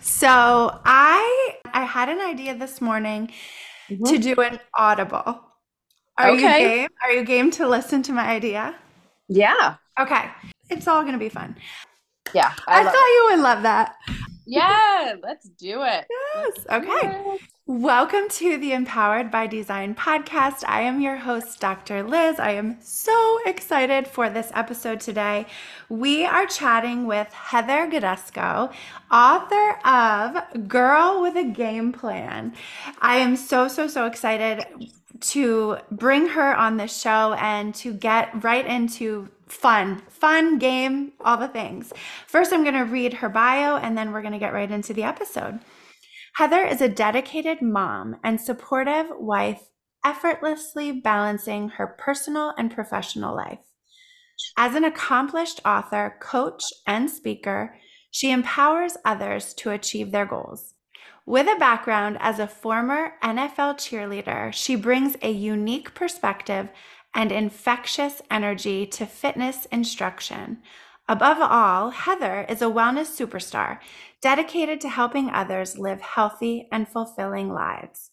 So I I had an idea this morning mm-hmm. to do an audible. Are okay. you game? Are you game to listen to my idea? Yeah. Okay. It's all gonna be fun. Yeah. I, I thought it. you would love that. Yeah, let's do it. Yes. okay. Welcome to the Empowered by Design podcast. I am your host, Dr. Liz. I am so excited for this episode today. We are chatting with Heather Gidusko, author of Girl with a Game Plan. I am so, so, so excited to bring her on the show and to get right into fun, fun game, all the things. First, I'm going to read her bio and then we're going to get right into the episode. Heather is a dedicated mom and supportive wife, effortlessly balancing her personal and professional life. As an accomplished author, coach, and speaker, she empowers others to achieve their goals. With a background as a former NFL cheerleader, she brings a unique perspective and infectious energy to fitness instruction. Above all, Heather is a wellness superstar dedicated to helping others live healthy and fulfilling lives.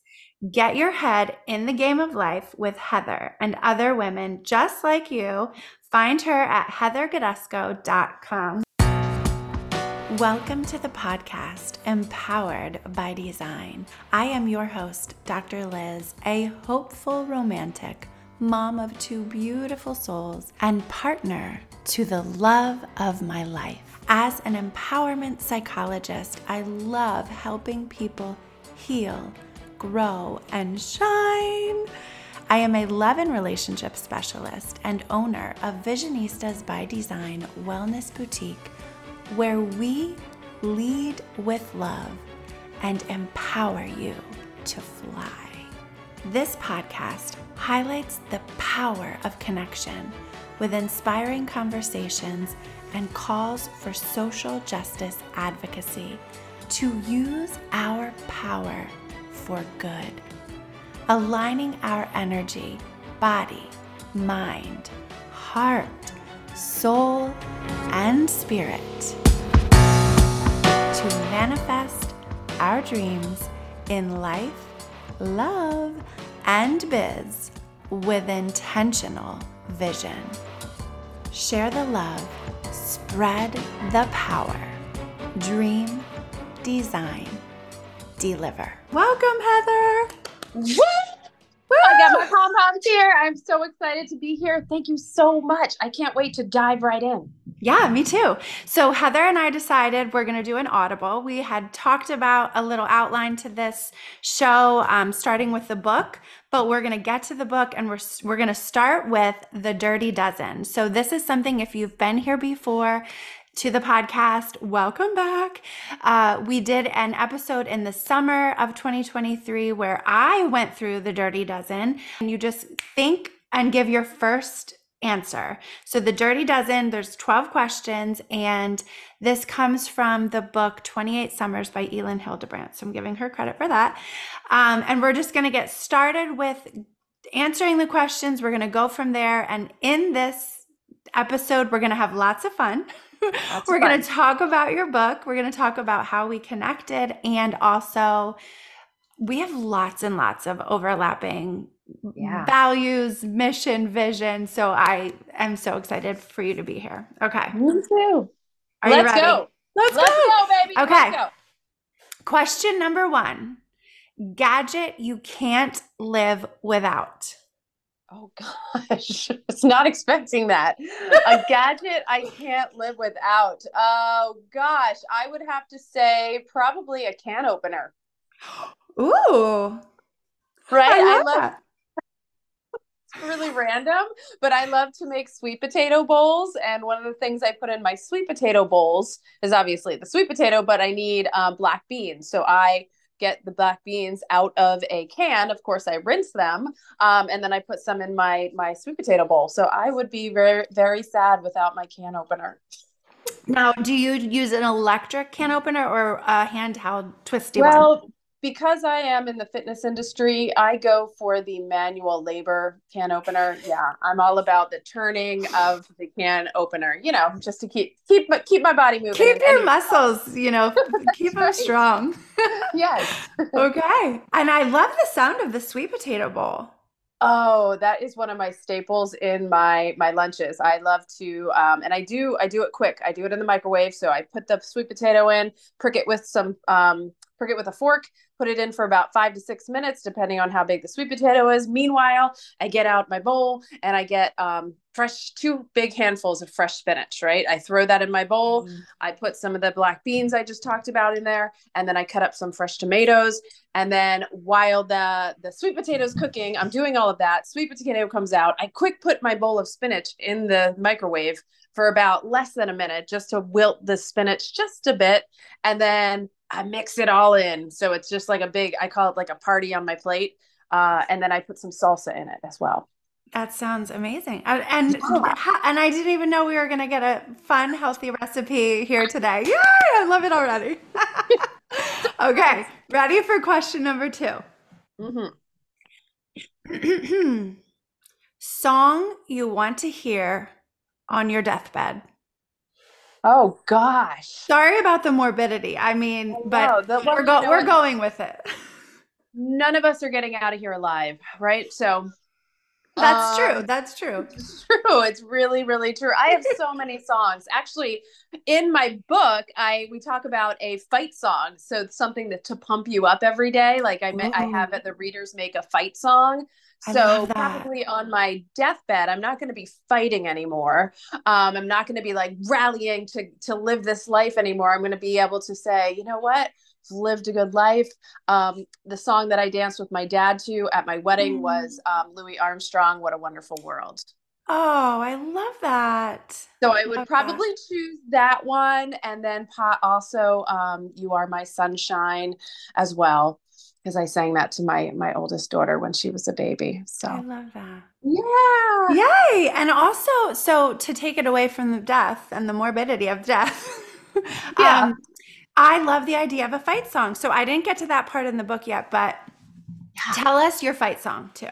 Get your head in the game of life with Heather and other women just like you. Find her at heathergidusko.com. Welcome to the podcast, Empowered by Design. I am your host, Dr. Liz, a hopeful romantic, mom of two beautiful souls, and partner to the love of my life. As an empowerment psychologist, I love helping people heal, grow, and shine. I am a love and relationship specialist and owner of Visionistas by Design Wellness Boutique, where we lead with love and empower you to fly. This podcast highlights the power of connection with inspiring conversations and calls for social justice advocacy to use our power for good, aligning our energy, body, mind, heart, soul, and spirit to manifest our dreams in life, love, and biz with intentional vision. Share the love Spread the power. Dream, design, deliver. Welcome, Heather. Woo! I got my pom poms here. I'm so excited to be here. Thank you so much. I can't wait to dive right in. Yeah, me too. So, Heather and I decided we're going to do an audible. We had talked about a little outline to this show, um, starting with the book, but we're going to get to the book and we're, we're going to start with The Dirty Dozen. So, this is something, if you've been here before, to the podcast. Welcome back. Uh, we did an episode in the summer of 2023 where I went through the Dirty Dozen, and you just think and give your first answer. So the Dirty Dozen, there's 12 questions, and this comes from the book 28 Summers by Elin Hilderbrand. So I'm giving her credit for that. Um, and we're just going to get started with answering the questions. We're going to go from there. And in this episode, we're going to have lots of fun. we're going to talk about your book. We're going to talk about how we connected and also we have lots and lots of overlapping yeah. values, mission, vision. So I am so excited for you to be here. Okay. Me too. Are Let's you ready? go. Let's, Let's go. go, baby. Okay. Go. Question number one gadget you can't live without. Oh gosh, it's not expecting that. A gadget I can't live without. Oh gosh, I would have to say probably a can opener. Ooh. Right? I love, I love really random, but I love to make sweet potato bowls. And one of the things I put in my sweet potato bowls is obviously the sweet potato, but I need um, black beans. So I get the black beans out of a can. Of course, I rinse them, um, and then I put some in my my sweet potato bowl. So I would be very very sad without my can opener. Now, do you use an electric can opener or a handheld twisty well, one? Because I am in the fitness industry, I go for the manual labor can opener. Yeah, I'm all about the turning of the can opener. You know, just to keep keep keep my body moving. Keep your muscles, you know, keep them right. strong. yes. okay, and I love the sound of the sweet potato bowl. Oh, that is one of my staples in my my lunches. I love to, um, and I do I do it quick. I do it in the microwave. So I put the sweet potato in, prick it with some um, prick it with a fork, put it in for about five to six minutes, depending on how big the sweet potato is. Meanwhile, I get out my bowl and I get um, fresh, two big handfuls of fresh spinach, right? I throw that in my bowl. Mm. I put some of the black beans I just talked about in there, and then I cut up some fresh tomatoes. And then while the, the sweet potato is cooking, I'm doing all of that. Sweet potato comes out. I quick put my bowl of spinach in the microwave for about less than a minute just to wilt the spinach just a bit. And then I mix it all in. So it's just like a big, I call it like a party on my plate. Uh, and then I put some salsa in it as well. That sounds amazing. And and, and I didn't even know we were going to get a fun, healthy recipe here today. Yay! I love it already. okay, ready for question number 2 mm-hmm. Song you want to hear on your deathbed. Oh gosh. Sorry about the morbidity. I mean, but the, we're go- we're going with it. None of us are getting out of here alive, right? So that's true. Um, that's true. It's true. It's really, really true. I have so many songs. Actually, in my book, I we talk about a fight song. So something that to pump you up every day. Like I I have it. The readers make a fight song. So probably on my deathbed, I'm not going to be fighting anymore. Um, I'm not going to be like rallying to to live this life anymore. I'm going to be able to say, you know what? I've lived a good life. Um, the song that I danced with my dad to at my wedding mm. was um, Louis Armstrong. What a wonderful world. Oh, I love that. So I would probably that. choose that one, and then pot also um, "You Are My Sunshine" as well because I sang that to my my oldest daughter when she was a baby. So I love that. Yeah. Yay. And also, so to take it away from the death and the morbidity of death. yeah. Um, I love the idea of a fight song. So I didn't get to that part in the book yet, but yeah. tell us your fight song too.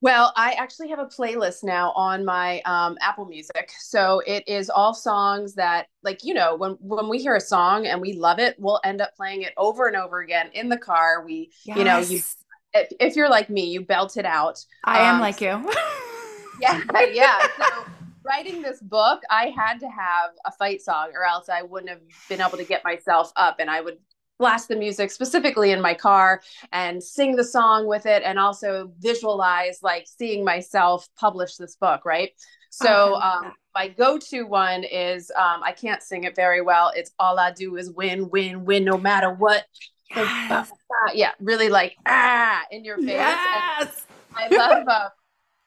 Well, I actually have a playlist now on my um, Apple Music. So it is all songs that, like, you know, when when we hear a song and we love it, we'll end up playing it over and over again in the car. We, yes. you know, you if, if, you're like me, you belt it out. I um, am like you. yeah, yeah. So writing this book, I had to have a fight song, or else I wouldn't have been able to get myself up, and I would blast the music specifically in my car and sing the song with it and also visualize like seeing myself publish this book right? So um, my go-to one is um, i can't sing it very well. It's all i do is win win win no matter what. Yes. yeah really like ah in your face. Yes. i love uh,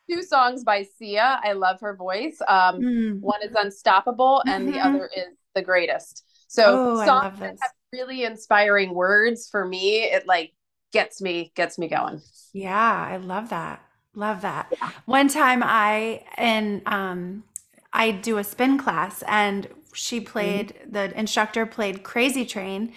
two songs by sia. I love her voice. Um, mm. one is unstoppable and mm-hmm. the other is the greatest. So oh, songs that have really inspiring words for me, it like gets me gets me going. Yeah, I love that. Love that. Yeah. One time I and um I do a spin class and she played mm-hmm. the instructor played Crazy Train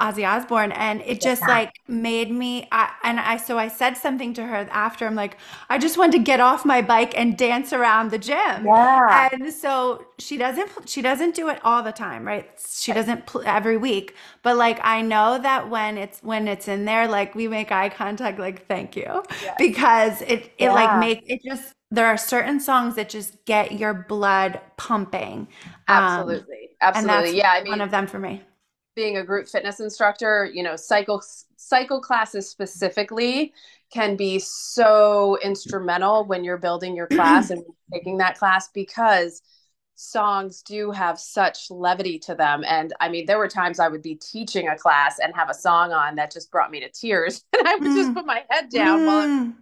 Ozzy Osbourne and it just yeah. like made me I, and I so I said something to her after I'm like I just want to get off my bike and dance around the gym. Yeah. And so she doesn't she doesn't do it all the time, right? She doesn't pl- every week, but like I know that when it's when it's in there like we make eye contact like thank you yes. because it it yeah. like make it just there are certain songs that just get your blood pumping. Absolutely. Um, Absolutely. yeah, I mean one of them for me being a group fitness instructor, you know, cycle cycle classes specifically can be so instrumental when you're building your class and taking that class because songs do have such levity to them and i mean there were times i would be teaching a class and have a song on that just brought me to tears and i would mm. just put my head down mm. while I'm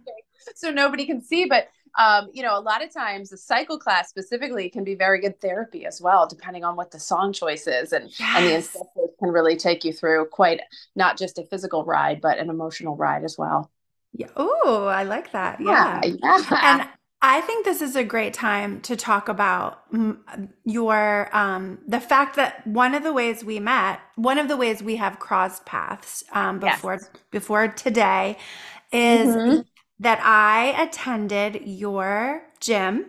so nobody can see but um, you know, a lot of times the cycle class specifically can be very good therapy as well, depending on what the song choice is. And, yes. and the instructors can really take you through quite not just a physical ride, but an emotional ride as well. Yeah. Oh, I like that. Yeah. yeah. yeah. And I think this is a great time to talk about your um, the fact that one of the ways we met, one of the ways we have crossed paths um, before yes. before today, is mm-hmm. that I attended your gym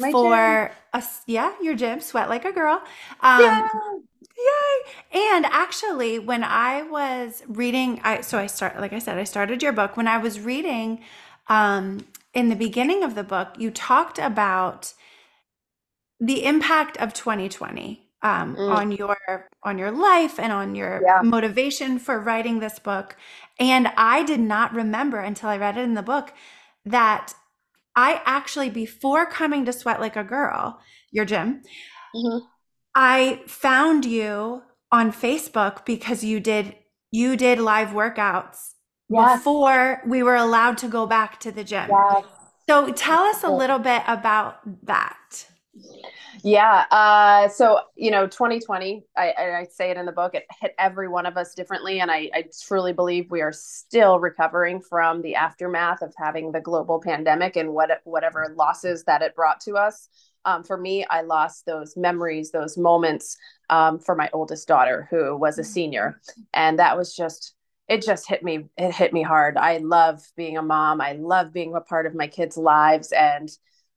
My for gym. a yeah your gym, sweat like a girl. Um, yeah. Yay! And actually, when I was reading, I so I start like I said, I started your book when I was reading um, in the beginning of the book, you talked about the impact of 2020 um, mm. on your on your life and on your yeah. motivation for writing this book. And I did not remember until I read it in the book that I actually, before coming to Sweat Like a Girl, your gym, mm-hmm. I found you on Facebook because you did you did live workouts yes. before we were allowed to go back to the gym. Yes. So tell us a little bit about that. Yeah. Uh, so, you know, 2020, I, I, say it in the book, it hit every one of us differently. And I, I truly believe we are still recovering from the aftermath of having the global pandemic and what, whatever losses that it brought to us. Um, for me, I lost those memories, those moments um, for my oldest daughter, who was a mm. senior. And that was just it just hit me it hit me hard i love being a mom i love being a part of my kids lives and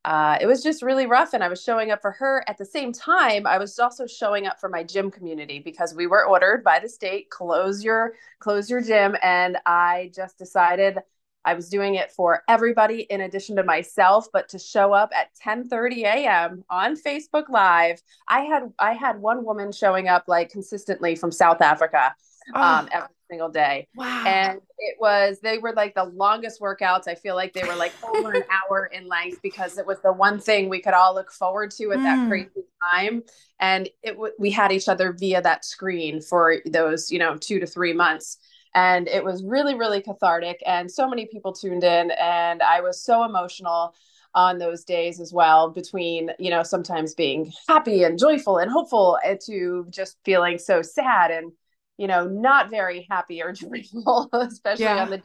uh, it was just really rough and i was showing up for her. At the same time i was also showing up for my gym community because we were ordered by the state close your close your gym and i just decided i was doing it for everybody in addition to myself but to show up at 10 30 a.m on facebook live. I had i had one woman showing up like consistently from south africa oh. um, every single day. Wow. And it was, they were like the longest workouts. I feel like they were like over an hour in length because it was the one thing we could all look forward to at mm. that crazy time. And it w- we had each other via that screen for those, you know, two to three months. And it was really, really cathartic. And so many people tuned in. And I was so emotional on those days as well between you know sometimes being happy and joyful and hopeful eh, to just feeling so sad and you know, not very happy or joyful, especially yeah. on the day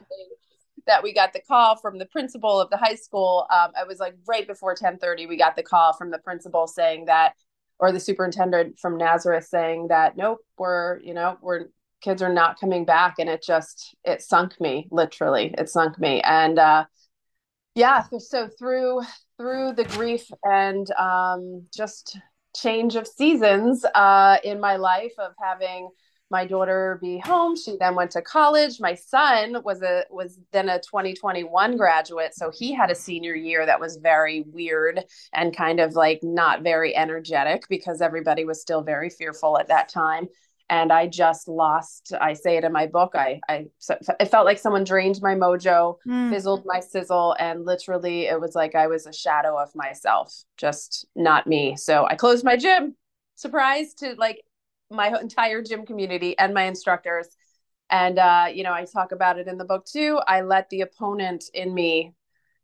that we got the call from the principal of the high school. Um, I was like right before 1030, we got the call from the principal saying that, or the superintendent from Nazareth saying that, nope, we're, you know, we're, kids are not coming back. And it just, it sunk me, literally, it sunk me. And, uh, yeah, so through, through the grief and, um, just change of seasons, uh, in my life of having, my daughter be home. She then went to college. My son was a was then a 2021 graduate, so he had a senior year that was very weird and kind of like not very energetic because everybody was still very fearful at that time. And I just lost. I say it in my book. I I it felt like someone drained my mojo, mm. fizzled my sizzle, and literally it was like I was a shadow of myself, just not me. So I closed my gym surprise to like my entire gym community and my instructors. And, uh, you know, I talk about it in the book too. I let the opponent in me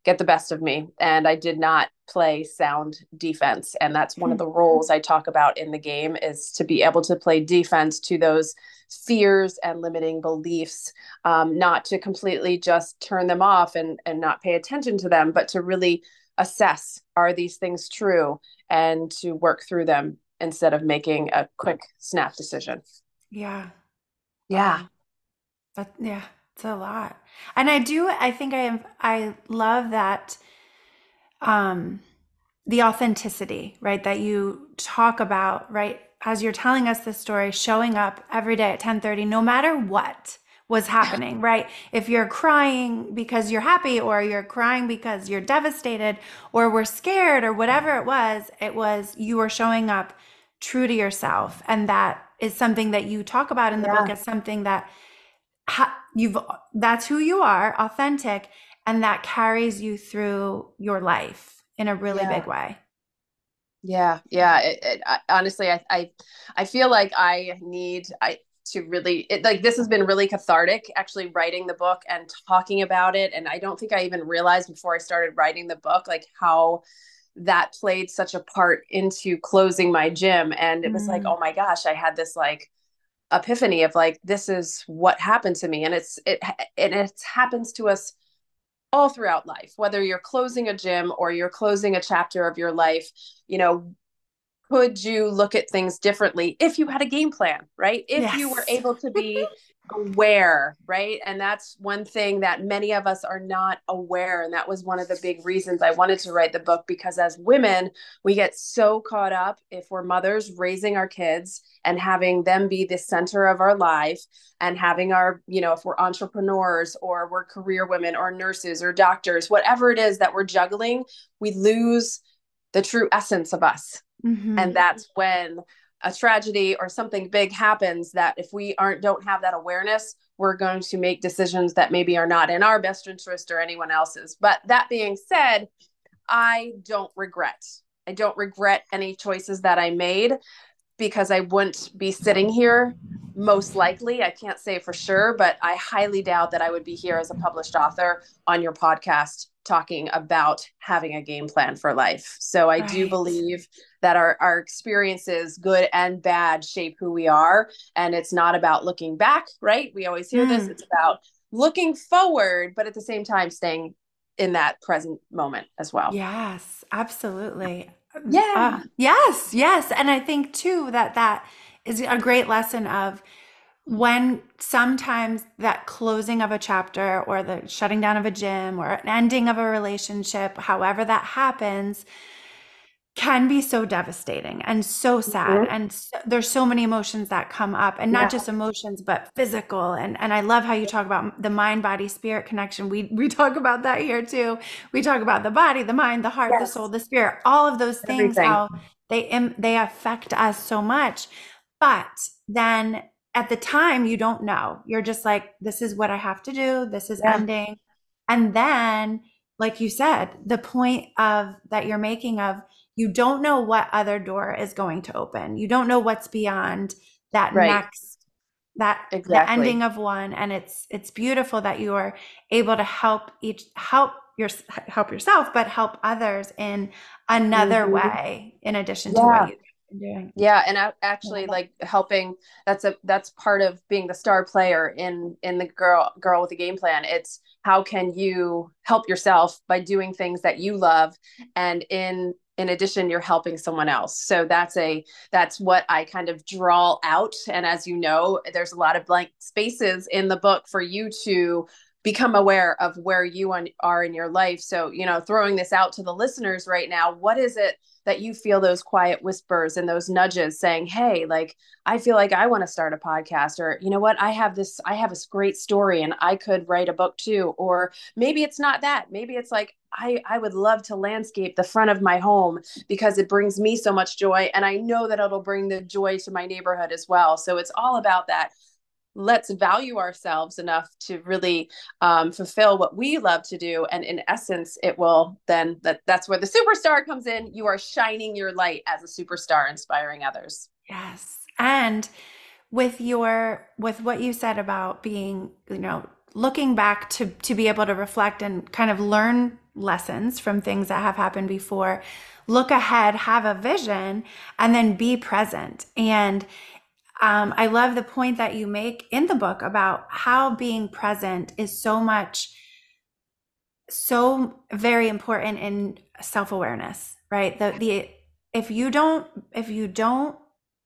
get the best of me. And I did not play sound defense. And that's one of the roles I talk about in the game is to be able to play defense to those fears and limiting beliefs, um, not to completely just turn them off and, and not pay attention to them, but to really assess are these things true and to work through them instead of making a quick snap decision. Yeah. Yeah. But yeah, it's a lot. And I do I think I am I love that um the authenticity, right? That you talk about, right? As you're telling us this story, showing up every day at 10:30 no matter what was happening, right? If you're crying because you're happy or you're crying because you're devastated or we're scared or whatever it was, it was you were showing up true to yourself and that is something that you talk about in the yeah. book as something that ha- you've that's who you are authentic and that carries you through your life in a really yeah. big way yeah yeah it, it, I, honestly I, I i feel like i need i to really it, like this has been really cathartic actually writing the book and talking about it. And i don't think i even realized before i started writing the book like how that played such a part into closing my gym. And it was mm. like oh my gosh i had this like epiphany of like this is what happened to me. And it's it and it happens to us all throughout life, whether you're closing a gym or you're closing a chapter of your life, you know, could you look at things differently if you had a game plan, right? If yes. you were able to be aware, right? And that's one thing that many of us are not aware. And that was one of the big reasons I wanted to write the book because as women, we get so caught up if we're mothers raising our kids and having them be the center of our life and having our, you know, if we're entrepreneurs or we're career women or nurses or doctors, whatever it is that we're juggling, we lose the true essence of us Mm-hmm. And that's when a tragedy or something big happens that if we aren't don't have that awareness, we're going to make decisions that maybe are not in our best interest or anyone else's. But that being said, I don't regret. I don't regret any choices that I made because I wouldn't be sitting here most likely. I can't say for sure, but I highly doubt that I would be here as a published author on your podcast talking about having a game plan for life. So I right. do believe that our, our experiences, good and bad, shape who we are. And it's not about looking back, right? We always hear mm. this. It's about looking forward, but at the same time, staying in that present moment as well. Yes, absolutely. Yeah. Uh, yes, yes. And I think too that that is a great lesson of when sometimes that closing of a chapter or the shutting down of a gym or an ending of a relationship, however that happens, can be so devastating and so sad mm-hmm. and so, there's so many emotions that come up and not yeah. just emotions but physical and and I love how you talk about the mind body spirit connection we we talk about that here too we talk about the body the mind the heart yes. the soul the spirit all of those things Everything. how they they affect us so much but then at the time you don't know you're just like this is what i have to do this is yeah. ending and then like you said the point of that you're making of you don't know what other door is going to open you don't know what's beyond that right. next that exactly. the ending of one and it's it's beautiful that you are able to help each help your help yourself but help others in another mm-hmm. way in addition to yeah. what you doing. Yeah, and actually, like helping. That's a that's part of being the star player in in the girl girl with a game plan. It's how can you help yourself by doing things that you love, and in in addition you're helping someone else so that's a that's what i kind of draw out and as you know there's a lot of blank spaces in the book for you to become aware of where you are in your life so you know throwing this out to the listeners right now what is it that you feel those quiet whispers and those nudges saying, Hey, like, I feel like I want to start a podcast, or, you know what, I have this, I have a great story and I could write a book too. Or maybe it's not that. Maybe it's like, I, I would love to landscape the front of my home because it brings me so much joy. And I know that it'll bring the joy to my neighborhood as well. So it's all about that let's value ourselves enough to really um, fulfill what we love to do and in essence it will then that that's where the superstar comes in you are shining your light as a superstar inspiring others yes and with your with what you said about being you know looking back to to be able to reflect and kind of learn lessons from things that have happened before look ahead have a vision and then be present and um, I love the point that you make in the book about how being present is so much, so very important in self awareness, right? The the if you don't if you don't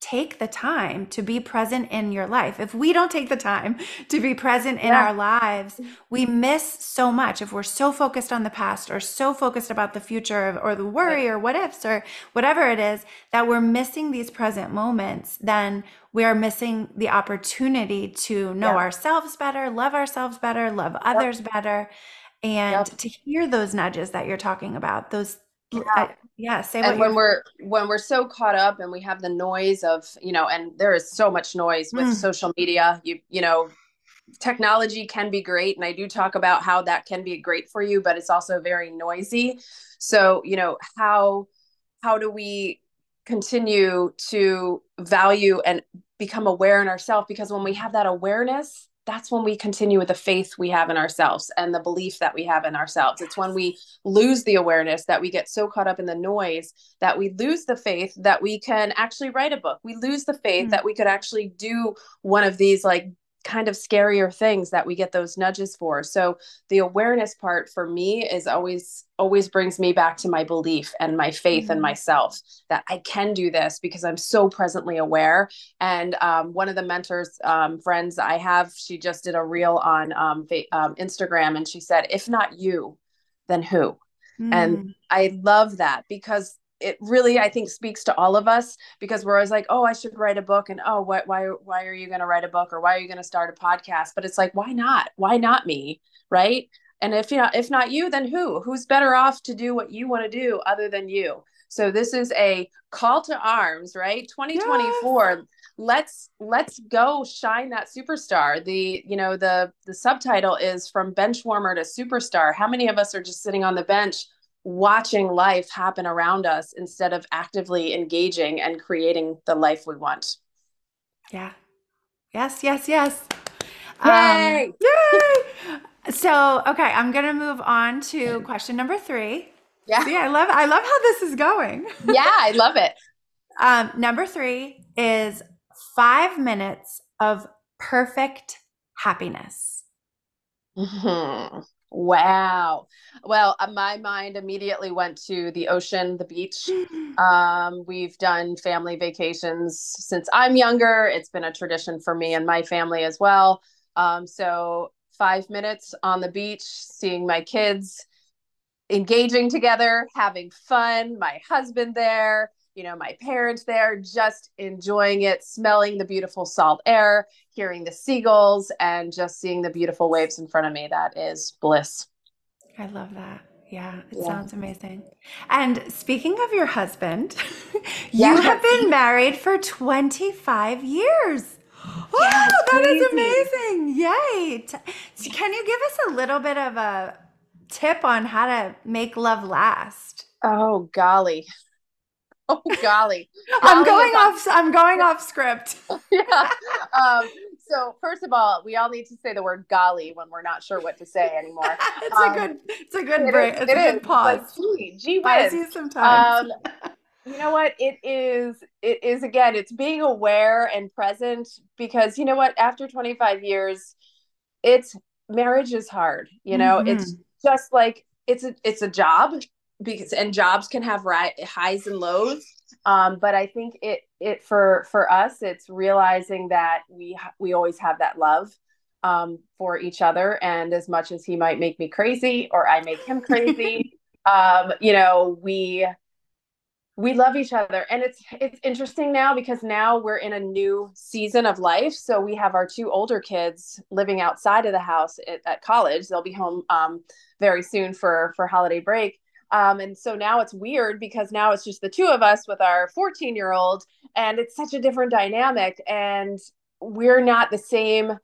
take the time to be present in your life. If we don't take the time to be present in yeah. our lives, we miss so much. If we're so focused on the past or so focused about the future or the worry or what ifs or whatever it is, that we're missing these present moments, then we are missing the opportunity to know yeah. ourselves better, love ourselves better, love others yep. better. And yep. to hear those nudges that you're talking about, those yeah. I, yeah say and when we're when we're so caught up and we have the noise of you know and there is so much noise with mm. social media you you know technology can be great and i do talk about how that can be great for you but it's also very noisy so you know how how do we continue to value and become aware in ourselves because when we have that awareness that's when we continue with the faith we have in ourselves and the belief that we have in ourselves. It's when we lose the awareness that we get so caught up in the noise that we lose the faith that we can actually write a book. We lose the faith mm-hmm. that we could actually do one of these like kind of scarier things that we get those nudges for. So the awareness part for me is always always brings me back to my belief and my faith mm-hmm. in myself that I can do this because I'm so presently aware. And um, one of the mentors um, friends I have, she just did a reel on um, um Instagram, and she said, "If not you, then who?" Mm. And I love that because it really i think speaks to all of us because we're always like oh i should write a book and oh what why why are you going to write a book or why are you going to start a podcast? But it's like why not? Why not me? Right? And if you know if not you then who? Who's better off to do what you want to do other than you? So this is a call to arms right? 2024 yes. let's let's go shine that superstar. The you know the the subtitle is from bench warmer to superstar. How many of us are just sitting on the bench watching life happen around us instead of actively engaging and creating the life we want. Yeah. Yes, yes, yes. Yay! Um, yay! so, okay, I'm going to move on to question number 3. Yeah. See, I love I love how this is going. yeah, I love it. Um, number 3 is 5 minutes of perfect happiness. Mm-hmm. Wow. Well, uh, my mind immediately went to the ocean, the beach. Um, we've done family vacations since I'm younger. It's been a tradition for me and my family as well. Um, so, five minutes on the beach, seeing my kids engaging together, having fun, my husband there, you know, my parents there, just enjoying it, smelling the beautiful salt air, hearing the seagulls, and just seeing the beautiful waves in front of me. That is bliss. I love that. Yeah, it yeah. sounds amazing. And speaking of your husband, you have been married for 25 years. Oh, yeah, that is amazing. Yay. Can you give us a little bit of a tip on how to make love last? Oh, golly. Oh golly. I'm going off I'm going off script. yeah. Um, so first of all, we all need to say the word golly when we're not sure what to say anymore. it's um, a good it's a good break. Is, it's it a good pause. Gee, gee whiz. you sometimes. Um, you know what it is it is again it's being aware and present because you know what after 25 years it's marriage is hard you know mm-hmm. it's just like it's a it's a job because and jobs can have ri- highs and lows. Um, but i think it it for for us it's realizing that we we always have that love um, for each other. And as much as he might make me crazy or i make him crazy um, you know we we love each other. And it's it's interesting now because now we're in a new season of life. So we have our two older kids living outside of the house at, at college. They'll be home um, very soon for for holiday break um, and so now it's weird because now it's just the two of us with our 14 year old, and it's such a different dynamic. And we're not the same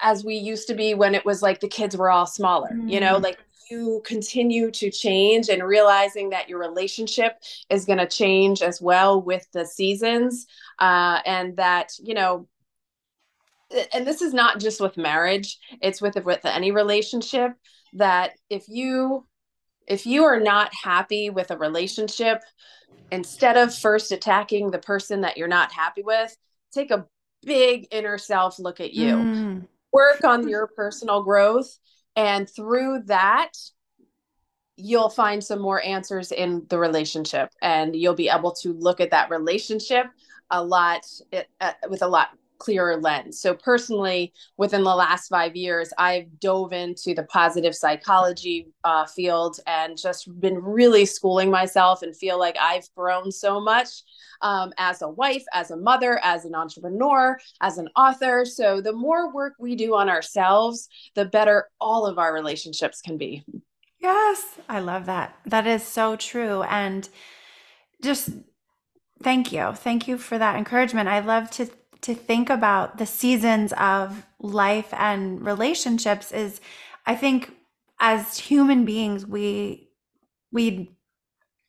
as we used to be when it was like the kids were all smaller, mm. you know, mm. like you continue to change and realizing that your relationship is going to change as well with the seasons. Uh, and that, you know, and this is not just with marriage, it's with, with any relationship that if you if you are not happy with a relationship, instead of first attacking the person that you're not happy with, take a big inner self look at you. Mm. Work on your personal growth. And through that, you'll find some more answers in the relationship and you'll be able to look at that relationship a lot uh, with a lot clearer lens. So, personally, within the last five years, I've dove into the positive psychology uh, field and just been really schooling myself and feel like I've grown so much um, as a wife, as a mother, as an entrepreneur, as an author. So, the more work we do on ourselves, the better all of our relationships can be. Yes, I love that. That is so true. And just thank you. Thank you for that encouragement. I love to to think about the seasons of life and relationships is I think as human beings we we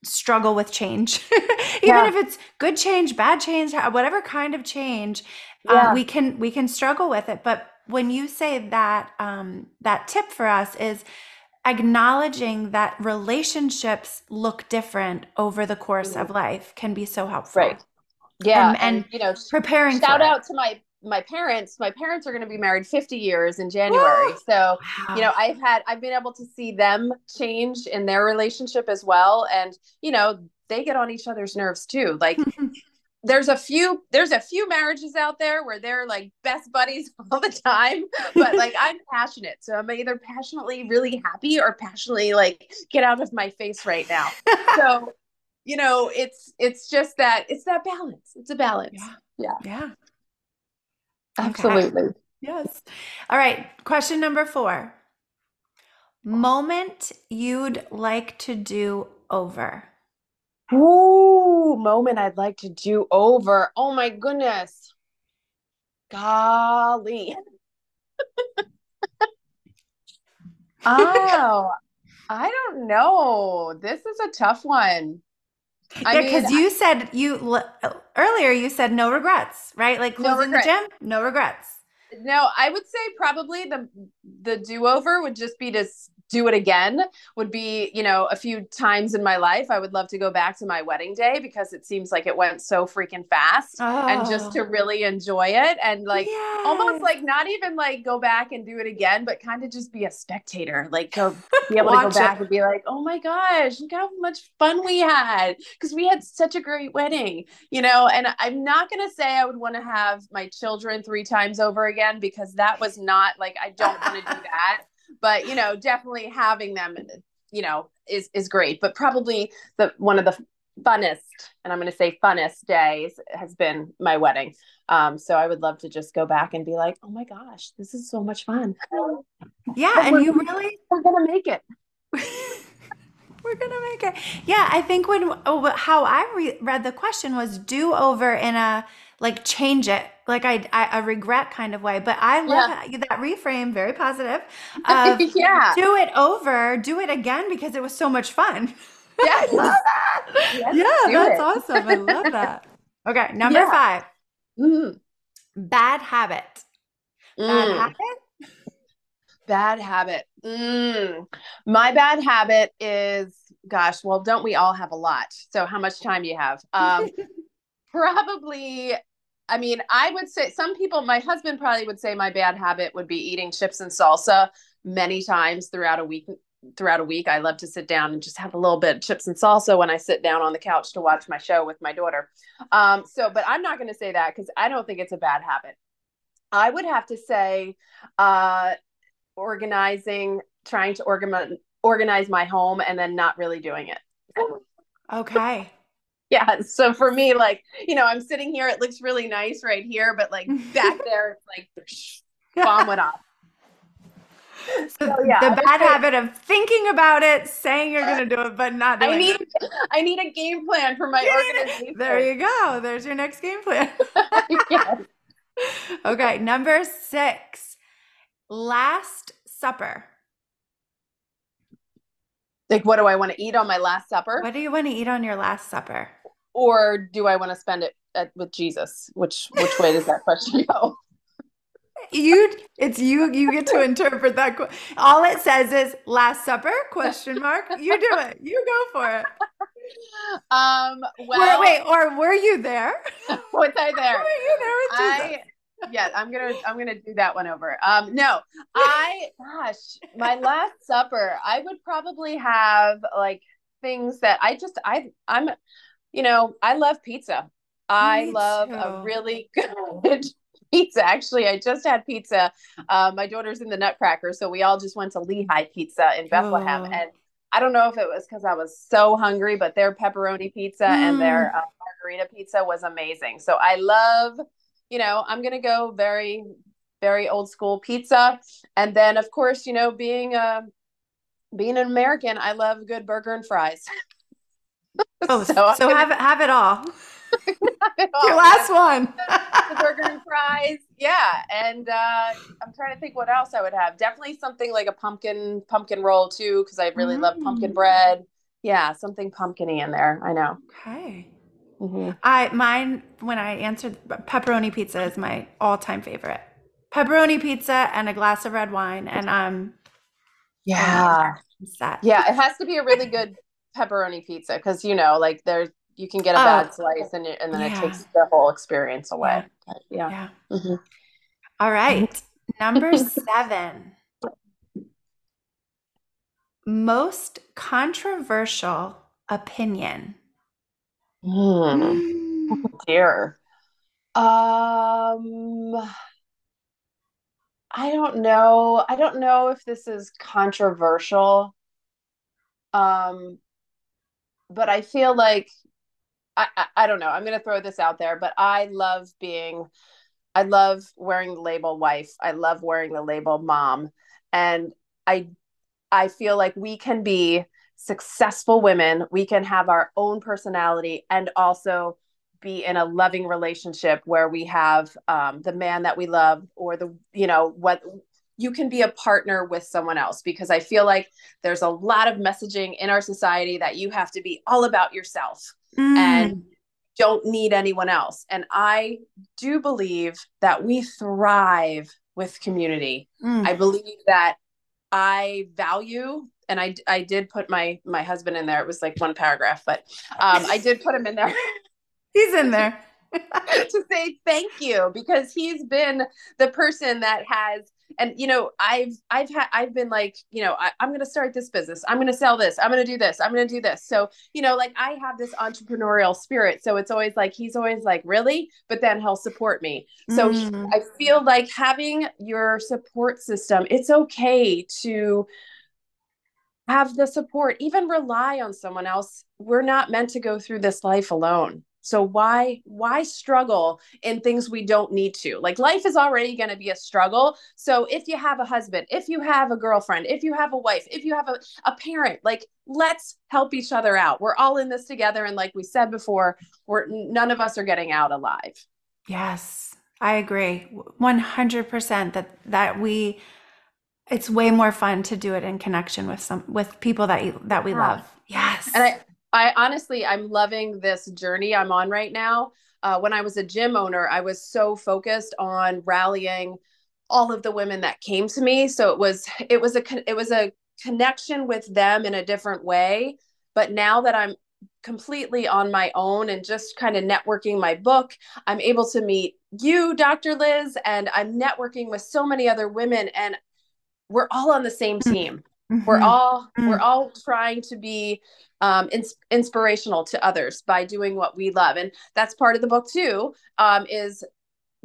struggle with change even yeah. if it's good change bad change whatever kind of change uh, yeah. we can we can struggle with it but when you say that um, that tip for us is acknowledging that relationships look different over the course mm-hmm. of life can be so helpful right yeah, and, and, and, you know, preparing. Shout out to my my parents, my parents are going to be married 50 years in January. So, wow. you know, I've had, I've been able to see them change in their relationship as well. And, you know, they get on each other's nerves too. Like, there's a few there's a few marriages out there where they're like best buddies all the time but like i'm passionate so i'm either passionately really happy or passionately like get out of my face right now so you know it's it's just that it's that balance it's a balance yeah yeah, yeah. absolutely okay. yes all right question number four moment you'd like to do over Ooh, moment I'd like to do over. Oh my goodness. Golly. oh, I don't know. This is a tough one. I yeah, because you said you earlier you said no regrets, right? Like no the gym, no regrets. No, I would say probably the the do over would just be to do it again would be, you know, a few times in my life. I would love to go back to my wedding day because it seems like it went so freaking fast oh. and just to oh. really enjoy it and like yes. almost like not even like go back and do it again, but kind of just be a spectator, like go be able to go back it. and be like, oh my gosh, look how much fun we had because we had such a great wedding, you know. And I'm not going to say I would want to have my children three times over again because that was not like, I don't want to do that but you know definitely having them you know is is great. But probably the one of the funnest and i'm going to say funnest days has been my wedding. Um so i would love to just go back and be like oh my gosh this is so much fun. Yeah and, and you really we're gonna make it. We're gonna make it. Yeah i think when oh, how i re- read the question was do over in a like change it like I, I a regret kind of way but i love yeah. that reframe very positive of, yeah do it over do it again because it was so much fun yeah I love that. Yes, yeah that's it. awesome i love that okay number yeah. 5 mm. bad habit bad mm. habit bad habit mm. my bad habit is gosh well don't we all have a lot so how much time do you have um probably I mean, I would say some people, my husband probably would say my bad habit would be eating chips and salsa many times throughout a week. Throughout a week, I love to sit down and just have a little bit of chips and salsa when I sit down on the couch to watch my show with my daughter. Um, so, but I'm not going to say that because I don't think it's a bad habit. I would have to say, uh, organizing, trying to organize organize my home, and then not really doing it. Okay yeah so for me like you know i'm sitting here it looks really nice right here but like back there it's like bomb went off so, so yeah, the bad habit of thinking about it, saying you're going to do it, but not doing I need, it. I need a game plan for my organization. There you go. There's your next game plan. yes. Okay, number six, Last Supper. Like, what do I want to eat on my Last Supper? What do you want to eat on your Last Supper? Or do I want to spend it at, with Jesus? Which which way does that question go? you it's you you get to interpret that all it says is last supper? question mark. You do it. You go for it. Um well wait, wait or were you there? Was i there? Were you there with Jesus? I, yeah i'm gonna i'm gonna do that one over. Um no i gosh my last supper i would probably have like things that i just i i'm you know, I love pizza. I Me love too. a really good pizza. Actually, I just had pizza. Uh, my daughter's in the Nutcracker, so we all just went to Lehigh Pizza in Bethlehem, oh. and I don't know if it was because I was so hungry, but their pepperoni pizza mm. and their mm. uh, margarita pizza was amazing. So I love, you know, I'm gonna go very, very old school pizza, and then of course, you know, being a being an American, I love good burger and fries. Oh, so, so gonna, have it have it all. have it all. Your last one. the burger and fries. Yeah. And uh, I'm trying to think what else I would have. Definitely something like a pumpkin pumpkin roll too, because I really mm. love pumpkin mm. bread. Yeah, something pumpkiny in there. I know. Okay. Mm-hmm. I mine when I answered pepperoni pizza is my all time favorite. Pepperoni pizza and a glass of red wine, and um, yeah, set. Yeah, it has to be a really good pepperoni pizza because you know like there's you can get a oh, bad slice and, and then yeah. it takes the whole experience away. Yeah. yeah. yeah. Mm-hmm. All right. Number seven. Most controversial opinion. Mm. Oh dear. Um, I don't know. I don't know if this is controversial. Um, but I feel like I, I, I don't know. I'm going to throw this out there, but I love being, I love wearing the label wife. I love wearing the label mom. And I, I feel like we can be successful women. We can have our own personality and also be in a loving relationship where we have um, the man that we love or the, you know, what you can be a partner with someone else because I feel like there's a lot of messaging in our society that you have to be all about yourself mm. and don't need anyone else. And I do believe that we thrive with community. Mm. I believe that I value and I I did put my my husband in there. It was like one paragraph, but um, I did put him in there. He's in there. to say thank you because he's been the person that has and you know i've i've had i've been like you know I, am going to start this business. I'm going to sell this. I'm going to do this. I'm going to do this. So you know like i have this entrepreneurial spirit. So it's always like he's always like really? But then he'll support me. So mm. i feel like having your support system it's okay to have the support even rely on someone else. We're not meant to go through this life alone so why why struggle in things we don't need to? Like life is already going to be a struggle. So if you have a husband, if you have a girlfriend, if you have a wife, if you have a, a parent, like let's help each other out. We're all in this together and like we said before, we're none of us are getting out alive. Yes. I agree. 100% that that we it's way more fun to do it in connection with some with people that you, that we yeah. love. Yes. And I I honestly, I'm loving this journey I'm on right now. Uh, when I was a gym owner, I was so focused on rallying all of the women that came to me. So it was it was a it was a connection with them in a different way. But now that I'm completely on my own and just kind of networking my book, I'm able to meet you, Dr. Liz, and I'm networking with so many other women, and we're all on the same mm-hmm. team. Mm-hmm. We're all mm-hmm. we're all trying to be um, ins- inspirational to others by doing what we love, and that's part of the book too. Um, is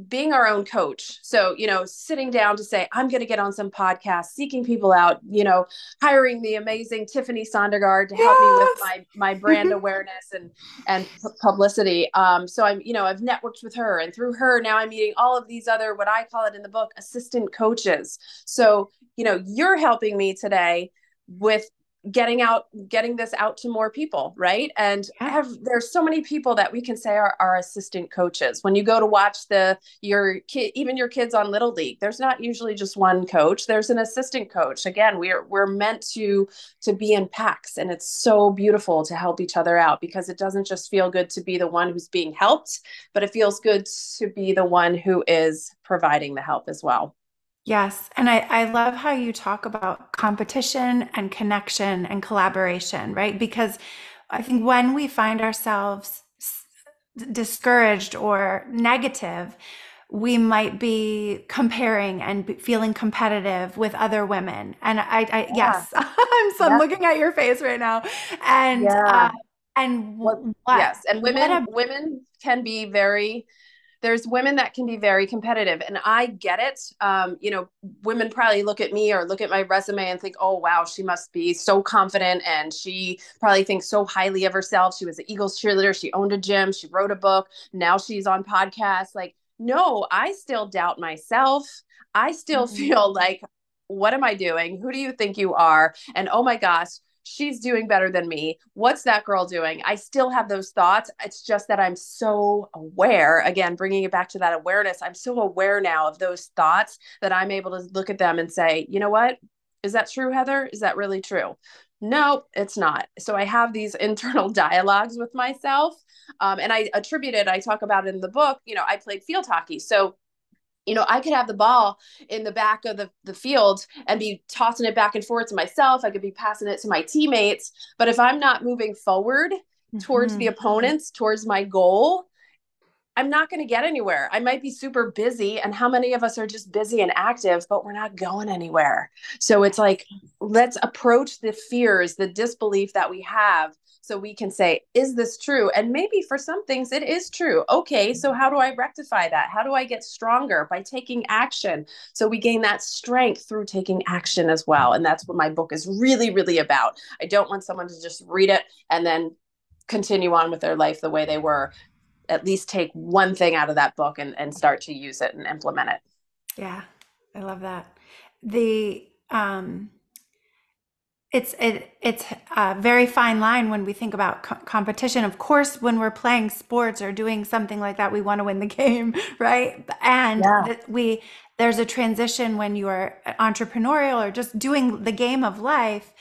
being our own coach. So, you know, sitting down to say, I'm going to get on some podcasts, seeking people out, you know, hiring the amazing Tiffany Sondergaard to help yes. me with my, my brand awareness and, and publicity. Um, so I'm, you know, I've networked with her and through her, now I'm meeting all of these other, what I call it in the book, assistant coaches. So, you know, you're helping me today with getting out getting this out to more people right? And yeah. have there's so many people that we can say are our assistant coaches. When you go to watch the your kid even your kids on little league there's not usually just one coach. There's an assistant coach. Again we're we're meant to to be in packs and it's so beautiful to help each other out because it doesn't just feel good to be the one who's being helped but it feels good to be the one who is providing the help as well Yes. And I, I love how you talk about competition and connection and collaboration, right? Because I think when we find ourselves discouraged or negative, we might be comparing and feeling competitive with other women. And I, I yeah. yes, I'm so yeah. looking at your face right now. And, yeah. uh, and what, yes, and women, a, women can be very there's women that can be very competitive and i get it. Um, you know women probably look at me or look at my resume and think oh wow she must be so confident and she probably thinks so highly of herself. She was an eagles cheerleader. She owned a gym. She wrote a book. Now she's on podcasts. Like no i still doubt myself. I still mm-hmm. feel like what am i doing? Who do you think you are? And oh my gosh she's doing better than me. What's that girl doing? I still have those thoughts. It's just that I'm so aware, again, bringing it back to that awareness. I'm so aware now of those thoughts that I'm able to look at them and say, you know what? Is that true, Heather? Is that really true? No, it's not. So I have these internal dialogues with myself. Um, and I attribute it, I talk about it in the book, you know, I played field hockey. So you know, I could have the ball in the back of the, the field and be tossing it back and forth to myself. I could be passing it to my teammates. But if I'm not moving forward, towards mm-hmm. the opponents, towards my goal, I'm not going to get anywhere. I might be super busy. And how many of us are just busy and active, but we're not going anywhere? So it's like, let's approach the fears, the disbelief that we have so we can say, is this true? And maybe for some things it is true. Okay, so how do I rectify that? How do I get stronger? By taking action. So we gain that strength through taking action as well. And that's what my book is really, really about. I don't want someone to just read it and then continue on with their life the way they were at least take one thing out of that book and, and start to use it and implement it. Yeah, I love that. The um, it's it, it's a very fine line when we think about co- competition. Of course, when we're playing sports or doing something like that, we want to win the game, right? And yeah. we there's a transition when you are entrepreneurial or just doing the game of life.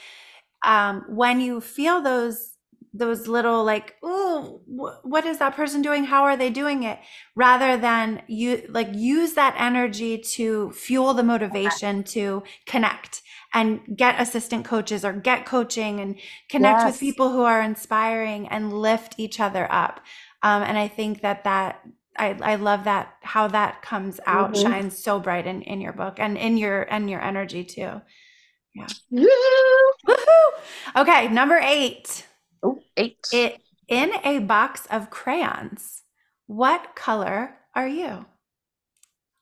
Um, when you feel those those little like oh what is that person doing how are they doing it rather than you like use that energy to fuel the motivation to connect and get assistant coaches or get coaching and connect yes. with people who are inspiring and lift each other up um, and i think that that I, I love that how that comes out mm-hmm. shines so bright in, in your book and in your and your energy too yeah Woo-hoo! okay number eight Oh, eight. It, in a box of crayons, what color are you?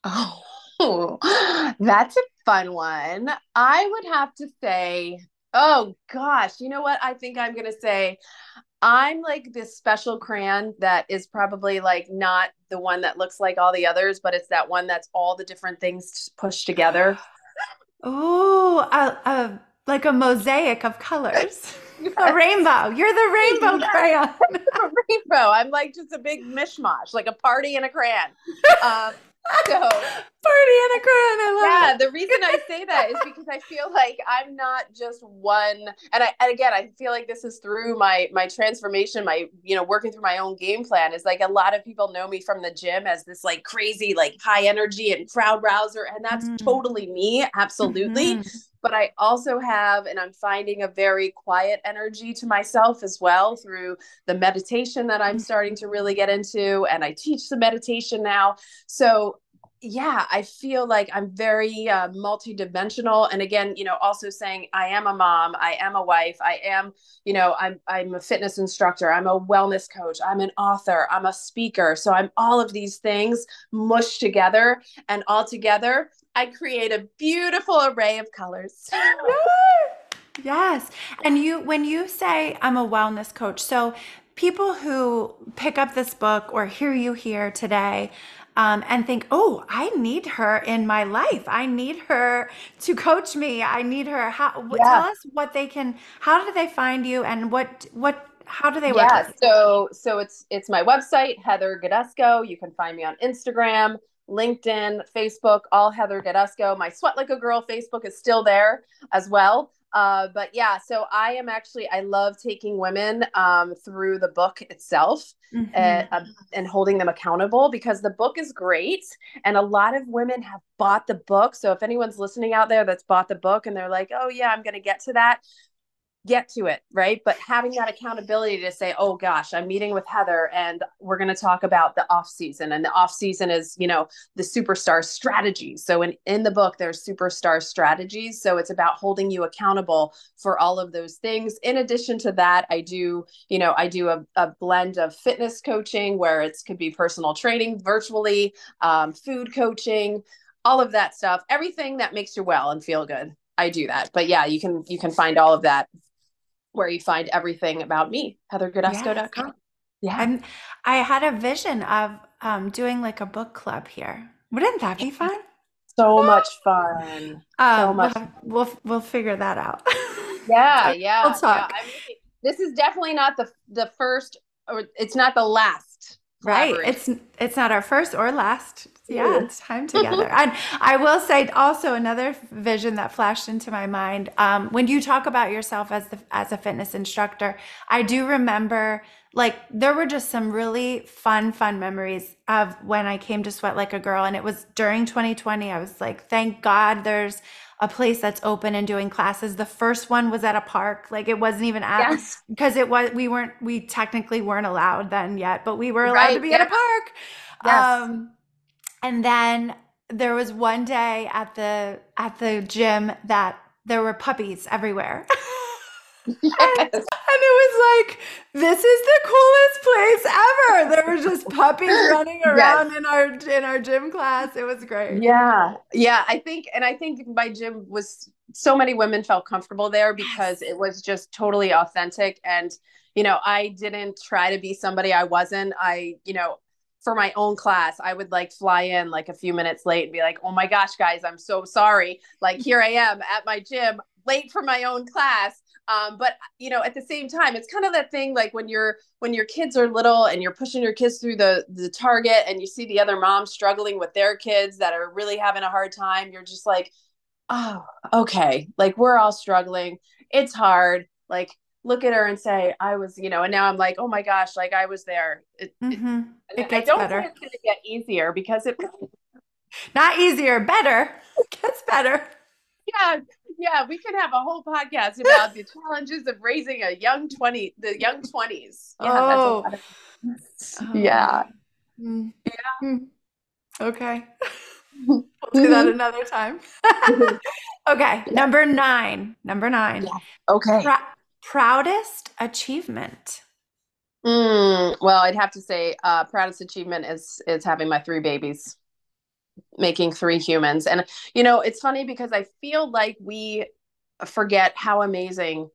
Oh, that's a fun one. I would have to say, oh gosh, you know what? I think I'm going to say I'm like this special crayon that is probably like not the one that looks like all the others, but it's that one that's all the different things pushed together. Oh, a, like a mosaic of colors. Yes. A rainbow. You're the rainbow yes. crayon. a rainbow. I'm like just a big mishmash, like a party in a crayon. Um, so party in a crayon. I love yeah, it. the reason I say that is because I feel like I'm not just one and I and again I feel like this is through my my transformation, my you know, working through my own game plan is like a lot of people know me from the gym as this like crazy, like high energy and crowd rouser. And that's mm. totally me, absolutely. Mm-hmm but I also have, and I'm finding a very quiet energy to myself as well through the meditation that I'm starting to really get into. And I teach the meditation now. So yeah, I feel like I'm very uh, multidimensional. And again, you know, also saying I am a mom, I am a wife, I am, you know, I'm I'm a fitness instructor, I'm a wellness coach, I'm an author, I'm a speaker. So I'm all of these things mushed together, and all together, I create a beautiful array of colors. yes, and you when you say I'm a wellness coach, so people who pick up this book or hear you here today um, and think, oh, I need her in my life. I need her to coach me. I need her. How, yeah. Tell us what they can. How do they find you, and what what how do they work? Yeah, so so it's it's my website, Heather Gidusko. You can find me on Instagram, LinkedIn, Facebook, all Heather Gidusko. My Sweat Like a Girl Facebook is still there as well. Uh, but yeah, so I am actually I love taking women um, through the book itself mm-hmm. and, uh, and holding them accountable because the book is great and a lot of women have bought the book. So if anyone's listening out there that's bought the book and they're like, oh yeah, I'm going to get to that, get to it, right? But having that accountability to say, oh gosh, I'm meeting with Heather and we're going to talk about the off season. And the off season is, you know, the superstar strategies. So in, in the book, there's superstar strategies. So it's about holding you accountable for all of those things. In addition to that, I do, you know, I do a, a blend of fitness coaching where it could be personal training virtually, um, food coaching, all of that stuff, everything that makes you well and feel good. I do that. But yeah, you can you can find all of that where you find everything about me, heathergidusko.com. Yes. Yeah. And I had a vision of um, doing like a book club here. Wouldn't that be fun? So much fun. Um, so much. We'll, we'll, we'll figure that out. yeah, yeah. We'll talk. Yeah. I mean, this is definitely not the the first, or it's not the last. Right. It's it's not our first or last. yeah, time together. and I will say also another vision that flashed into my mind. Um, when you talk about yourself as the as a fitness instructor, I do remember like there were just some really fun, fun memories of when I came to sweat like a girl. And it was during 2020. I was like, thank God there's a place that's open and doing classes. The first one was at a park. Like it wasn't even at yes. because it was we weren't we technically weren't allowed then yet, but we were allowed right, to be yeah. at a park. Yes. Um and then there was one day at the at the gym that there were puppies everywhere. Yes. and, it was like this is the coolest place ever. There were just puppies running around yes. in our in our gym class. It was great. Yeah. Yeah, I think and I think my gym was so many women felt comfortable there because it was just totally authentic and you know, I didn't try to be somebody I wasn't. I, you know, for my own class, I would like fly in like a few minutes late and be like, "Oh my gosh, guys, I'm so sorry. Like here I am at my gym late for my own class um, but you know at the same time it's kind of that thing like when you're when your kids are little and you're pushing your kids through the the target and you see the other moms struggling with their kids that are really having a hard time you're just like oh okay like we're all struggling. It's hard. Like look at her and say i was you know and now i'm like oh my gosh like i was there. It, mm-hmm. it, it gets I don't better. think it's going to get easier because it not easier better. It gets better. Yeah yeah, we could have a whole podcast about the challenges of raising a young 20, the young 20s. Yeah, oh. Of, oh. yeah. Mm. Yeah. Mm. Okay. we'll do that another time. okay. Number nine. Number nine. Yeah. Okay. Pr- proudest achievement. Mm, well, I'd have to say, uh, proudest achievement is is having my three babies making three humans. And, you know, it's funny because I feel like we forget how amazing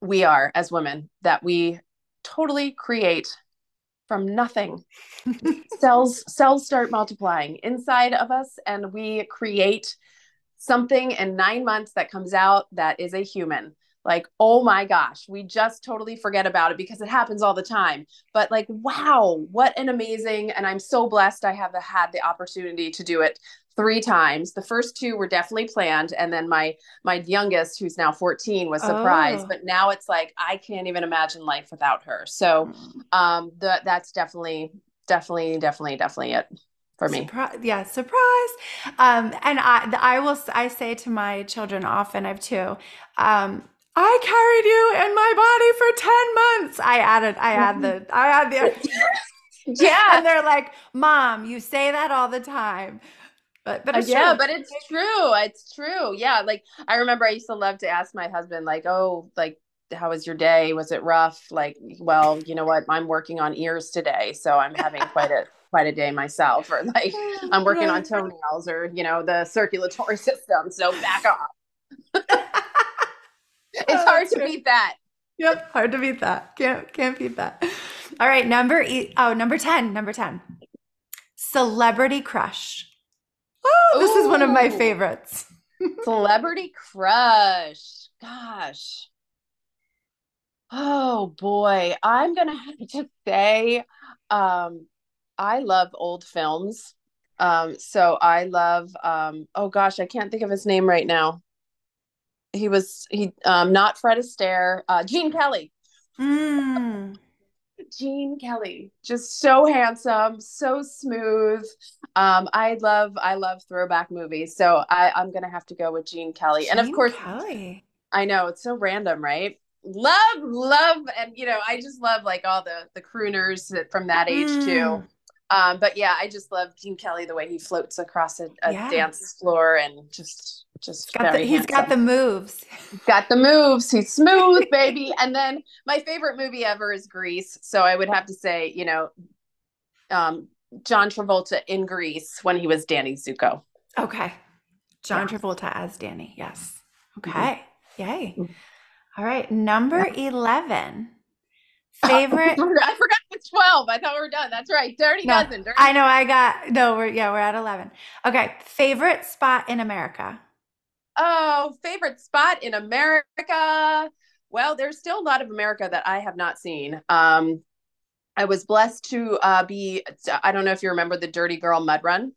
we are as women, that we totally create from nothing. cells cells start multiplying inside of us and we create something in 9 months that comes out that is a human like oh my gosh we just totally forget about it because it happens all the time but like wow what an amazing and i'm so blessed i have had the opportunity to do it three times the first two were definitely planned and then my my youngest who's now 14 was surprised oh. but now it's like i can't even imagine life without her so mm. um the, that's definitely definitely definitely definitely it for me. Surprise, yeah, surprise. Um, and I, I will, I say to my children often, I have two, um, I carried you in my body for 10 months. I added, I add the, I add the, yeah. And they're like, mom, you say that all the time. But, but uh, yeah, but it's true. It's true. Yeah. Like I remember I used to love to ask my husband, like, oh, like, how was your day? Was it rough? Like, well, you know what? I'm working on ears today. So I'm having quite a, quite a day myself or like I'm working on toenails or, you know, the circulatory system. So back off. it's oh, hard to beat that. Yep, hard to beat that. Can't can't beat that. All right, number eight. Oh, number 10. Number 10. Celebrity crush. Oh, this Ooh. is one of my favorites. Celebrity crush. Gosh. Oh boy. I'm gonna have to say um I love old films. Um, so I love um oh gosh, I can't think of his name right now he was he um not Fred Astaire, uh, Gene Kelly. Mm. Gene Kelly, just so handsome, so smooth. Um, I love I love throwback movies, so I I'm gonna have to go with Gene Kelly, Gene and of course Kelly. I know it's so random, right? Love, love, and you know I just love like all the the crooners from that age mm. too. Um, but yeah, I just love Gene Kelly the way he floats across a, a yeah. dance floor and just just got the, he's got the moves. Got the moves. He's smooth, baby. and then my favorite movie ever is Grease. So I would have to say, you know, um, John Travolta in Grease when he was Danny Zuko. Okay. John yeah. Travolta as Danny. Yes. Okay. Mm-hmm. Yay. Mm-hmm. All right. Number 11. Favorite. I forgot it's 12. I thought we were done. That's right. Dirty no, Dozen. Dirty I know. I got, no, we're, yeah, we're at 11. Okay. Favorite spot in America. Oh, favorite spot in America. Well, there's still a lot of America that I have not seen. Um, I was blessed to uh, be, I don't know if you remember the Dirty Girl Mud Run.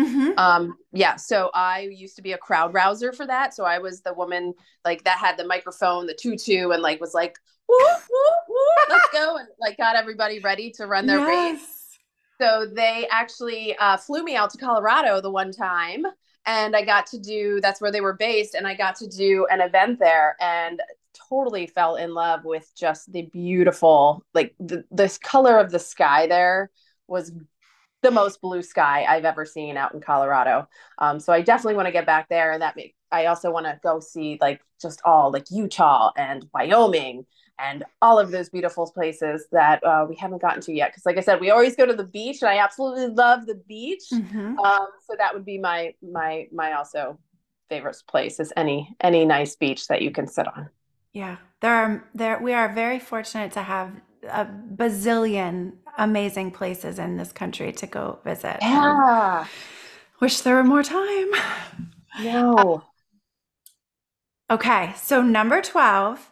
Mm-hmm. Um, yeah, so I used to be a crowd rouser for that. So I was the woman like that had the microphone, the tutu, and like was like, woo, woo, woo, let's go, and like got everybody ready to run their yes. race. So they actually uh, flew me out to Colorado the one time, and I got to do. That's where they were based, and I got to do an event there, and totally fell in love with just the beautiful, like the this color of the sky there was the most blue sky I've ever seen out in Colorado. Um, so I definitely want to get back there. And that make, I also want to go see like just all like Utah and Wyoming and all of those beautiful places that uh, we haven't gotten to yet. Because like I said, we always go to the beach, and I absolutely love the beach. Mm-hmm. Um, so that would be my my my also favorite place is any any nice beach that you can sit on. Yeah, there are there we are very fortunate to have a bazillion amazing places in this country to go visit. Yeah. Wish there were more time. No. okay, so number 12,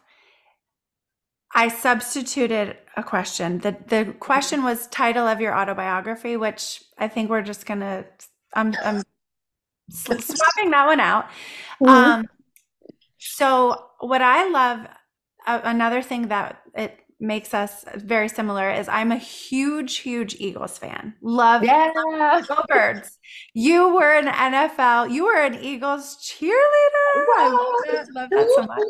I substituted a question. The the question was title of your autobiography, which I think we're just gonna I'm I'm swapping that one out. Mm-hmm. Um so what I love uh, another thing that it makes us very similar is I'm a huge, huge Eagles fan. Love yeah. Go Birds. You were an NFL, you were an Eagles cheerleader. I love that, love that so much.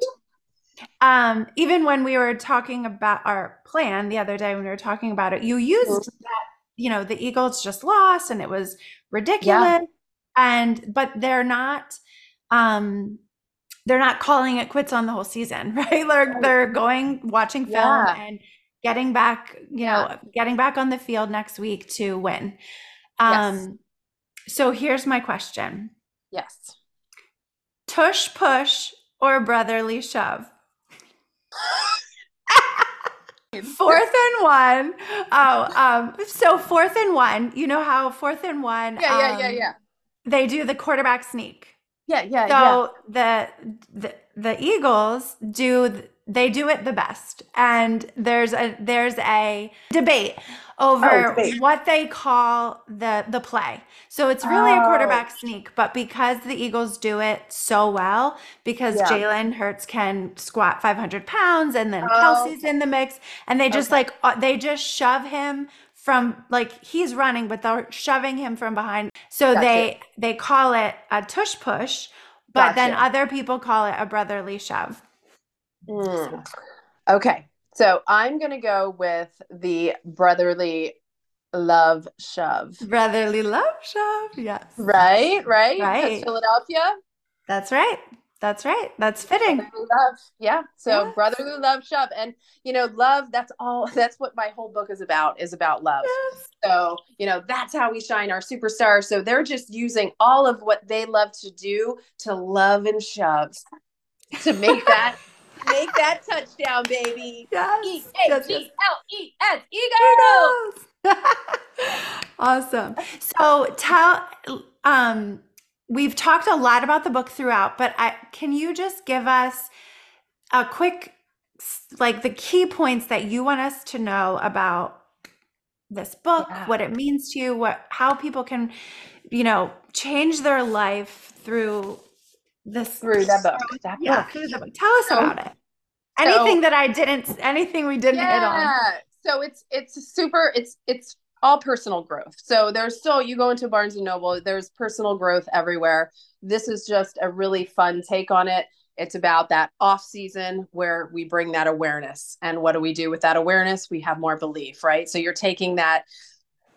Um, even when we were talking about our plan the other day when we were talking about it, you used mm-hmm. that, you know, the Eagles just lost and it was ridiculous. Yeah. And but they're not um they're not calling it quits on the whole season, right? They're they're going watching film yeah. and getting back, you know, yeah. getting back on the field next week to win. Um yes. so here's my question. Yes. Tush push or brotherly shove? fourth and one. Oh, um, so fourth and one. You know how fourth and one. Yeah, yeah, um, yeah, yeah. They do the quarterback sneak. Yeah, yeah. So yeah. the the the Eagles do they do it the best, and there's a there's a debate over oh, debate. what they call the the play. So it's really oh. a quarterback sneak, but because the Eagles do it so well, because yeah. Jalen Hurts can squat 500 pounds, and then oh. Kelce's in the mix, and they just okay. like uh, they just shove him from like he's running but they're shoving him from behind so gotcha. they they call it a tush push but gotcha. then other people call it a brotherly shove mm. okay so i'm gonna go with the brotherly love shove brotherly love shove yes right right right philadelphia that's right that's right. That's fitting. Brotherly love. Yeah. So yes. brotherly love shove. And you know, love, that's all that's what my whole book is about, is about love. Yes. So, you know, that's how we shine our superstars. So they're just using all of what they love to do to love and shove to make that make that touchdown, baby. Yes. E A G L E S Eagles. awesome. So tell um we've talked a lot about the book throughout, but I, can you just give us a quick, like the key points that you want us to know about this book, yeah. what it means to you, what how people can, you know, change their life through this through the book. That yeah, book. through the book. Tell us so, about it. Anything so, that I didn't, anything we didn't yeah. hit on. So it's it's super. It's it's all personal growth. So there's still you go into Barnes and Noble, there's personal growth everywhere. This is just a really fun take on it. It's about that off season where we bring that awareness. And what do we do with that awareness? We have more belief, right? So you're taking that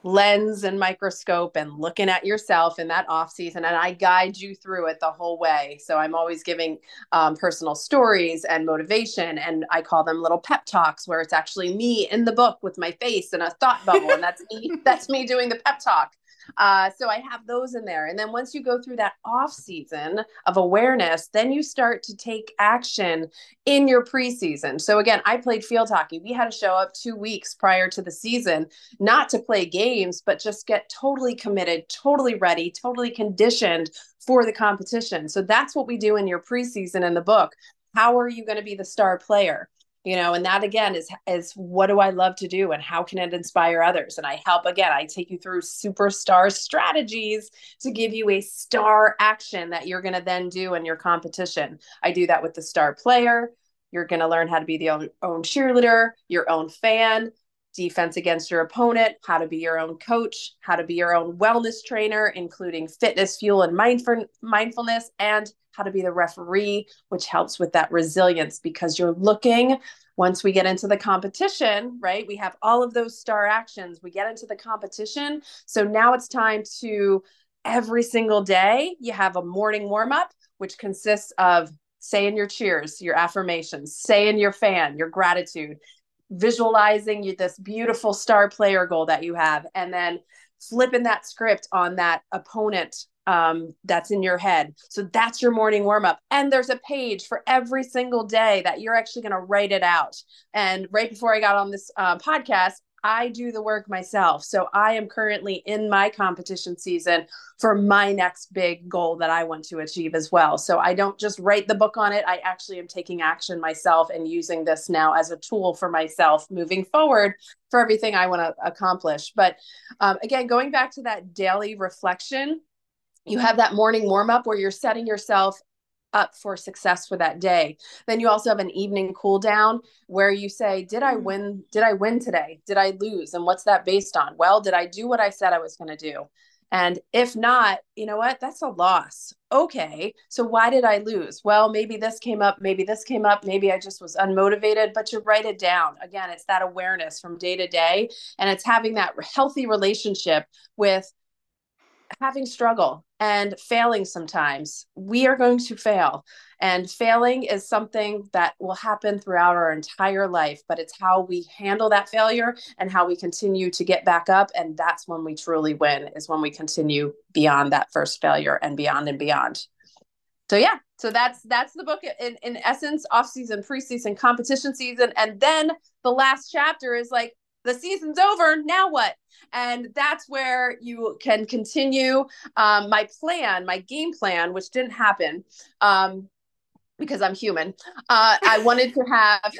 lens and microscope and looking at yourself in that off season and i guide you through it the whole way. So i'm always giving um, personal stories and motivation and i call them little pep talks where it's actually me in the book with my face and a thought bubble and that's me that's me doing the pep talk uh, so I have those in there. And then once you go through that off season of awareness, then you start to take action in your preseason. So again, I played field hockey. We had to show up two weeks prior to the season, not to play games, but just get totally committed, totally ready, totally conditioned for the competition. So that's what we do in your preseason in the book. How are you going to be the star player? You know and that again is is what do i love to do and how can it inspire others? And i help again i take you through superstar strategies to give you a star action that you're going to then do in your competition. I do that with the star player. You're going to learn how to be the own, own cheerleader your own fan defense against your opponent, how to be your own coach, how to be your own wellness trainer, including fitness, fuel, and mindful- mindfulness, and how to be the referee, which helps with that resilience because you're looking. Once we get into the competition, right? We have all of those star actions. We get into the competition. So now it's time to every single day, you have a morning warm up, which consists of saying your cheers, your affirmations, saying your fan, your gratitude, visualizing you this beautiful star player goal that you have and then flipping that script on that opponent um, that's in your head. So that's your morning warm up. And there's a page for every single day that you're actually going to write it out. And right before I got on this uh, podcast, I do the work myself. So I am currently in my competition season for my next big goal that I want to achieve as well. So I don't just write the book on it. I actually am taking action myself and using this now as a tool for myself moving forward for everything I want to accomplish. But um, again, going back to that daily reflection, you have that morning warm up where you're setting yourself up for success for that day. Then you also have an evening cool down where you say, did I mm. win? Did I win today? Did I lose? And what's that based on? Well, did I do what I said I was going to do? And if not, you know what? That's a loss. Okay. So why did I lose? Well, maybe this came up. Maybe this came up. Maybe I just was unmotivated, but you write it down. Again, it's that awareness from day to day. And it's having that healthy relationship with having struggle and failing sometimes. We are going to fail. And failing is something that will happen throughout our entire life, but it's how we handle that failure and how we continue to get back up. And that's when we truly win, is when we continue beyond that first failure and beyond and beyond. So yeah, so that's that's the book in, in essence, off season, preseason, competition season. And then the last chapter is like the season's over. Now what? And that's where you can continue. Um, my plan, my game plan, which didn't happen um, because I'm human, uh, I wanted to have.